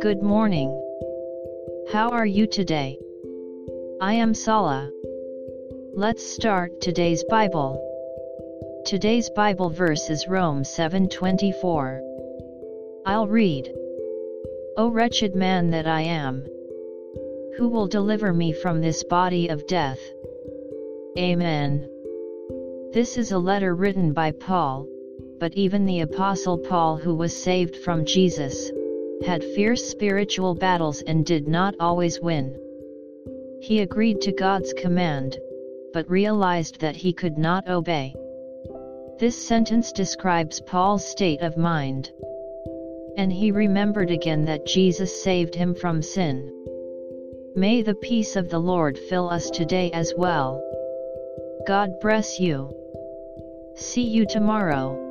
Good morning. How are you today? I am Sala. Let's start today's Bible. Today's Bible verse is Rome 7:24. I'll read. O wretched man that I am, who will deliver me from this body of death? Amen. This is a letter written by Paul, but even the Apostle Paul, who was saved from Jesus, had fierce spiritual battles and did not always win. He agreed to God's command, but realized that he could not obey. This sentence describes Paul's state of mind. And he remembered again that Jesus saved him from sin. May the peace of the Lord fill us today as well. God bless you. See you tomorrow.